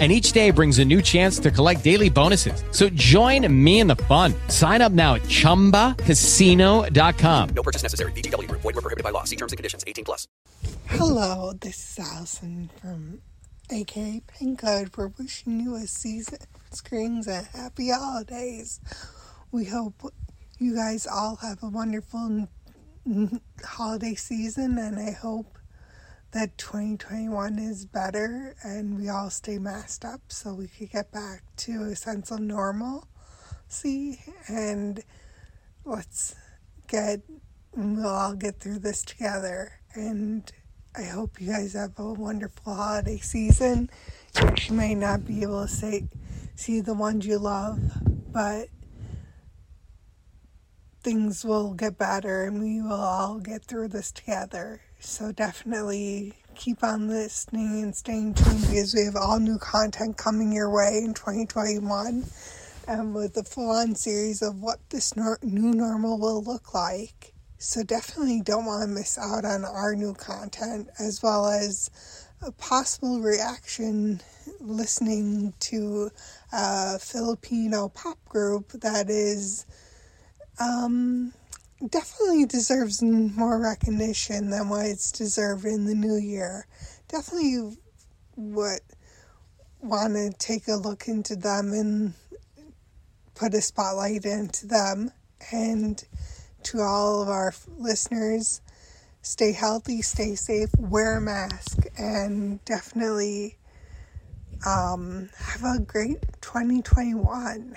and each day brings a new chance to collect daily bonuses. So join me in the fun. Sign up now at ChumbaCasino.com. No purchase necessary. VGW. Void were prohibited by law. See terms and conditions. 18 plus. Hello, this is Allison from AK Pinkwood. We're wishing you a season screens and happy holidays. We hope you guys all have a wonderful holiday season, and I hope that 2021 is better and we all stay masked up so we could get back to a sense of normalcy and let's get we'll all get through this together and I hope you guys have a wonderful holiday season. You may not be able to say see the ones you love, but things will get better and we will all get through this together. So definitely keep on listening and staying tuned because we have all new content coming your way in 2021 and with a full on series of what this nor- new normal will look like. So definitely don't want to miss out on our new content as well as a possible reaction listening to a Filipino pop group that is um definitely deserves more recognition than what it's deserved in the new year. Definitely would want to take a look into them and put a spotlight into them. And to all of our listeners, stay healthy, stay safe, wear a mask, and definitely um, have a great 2021.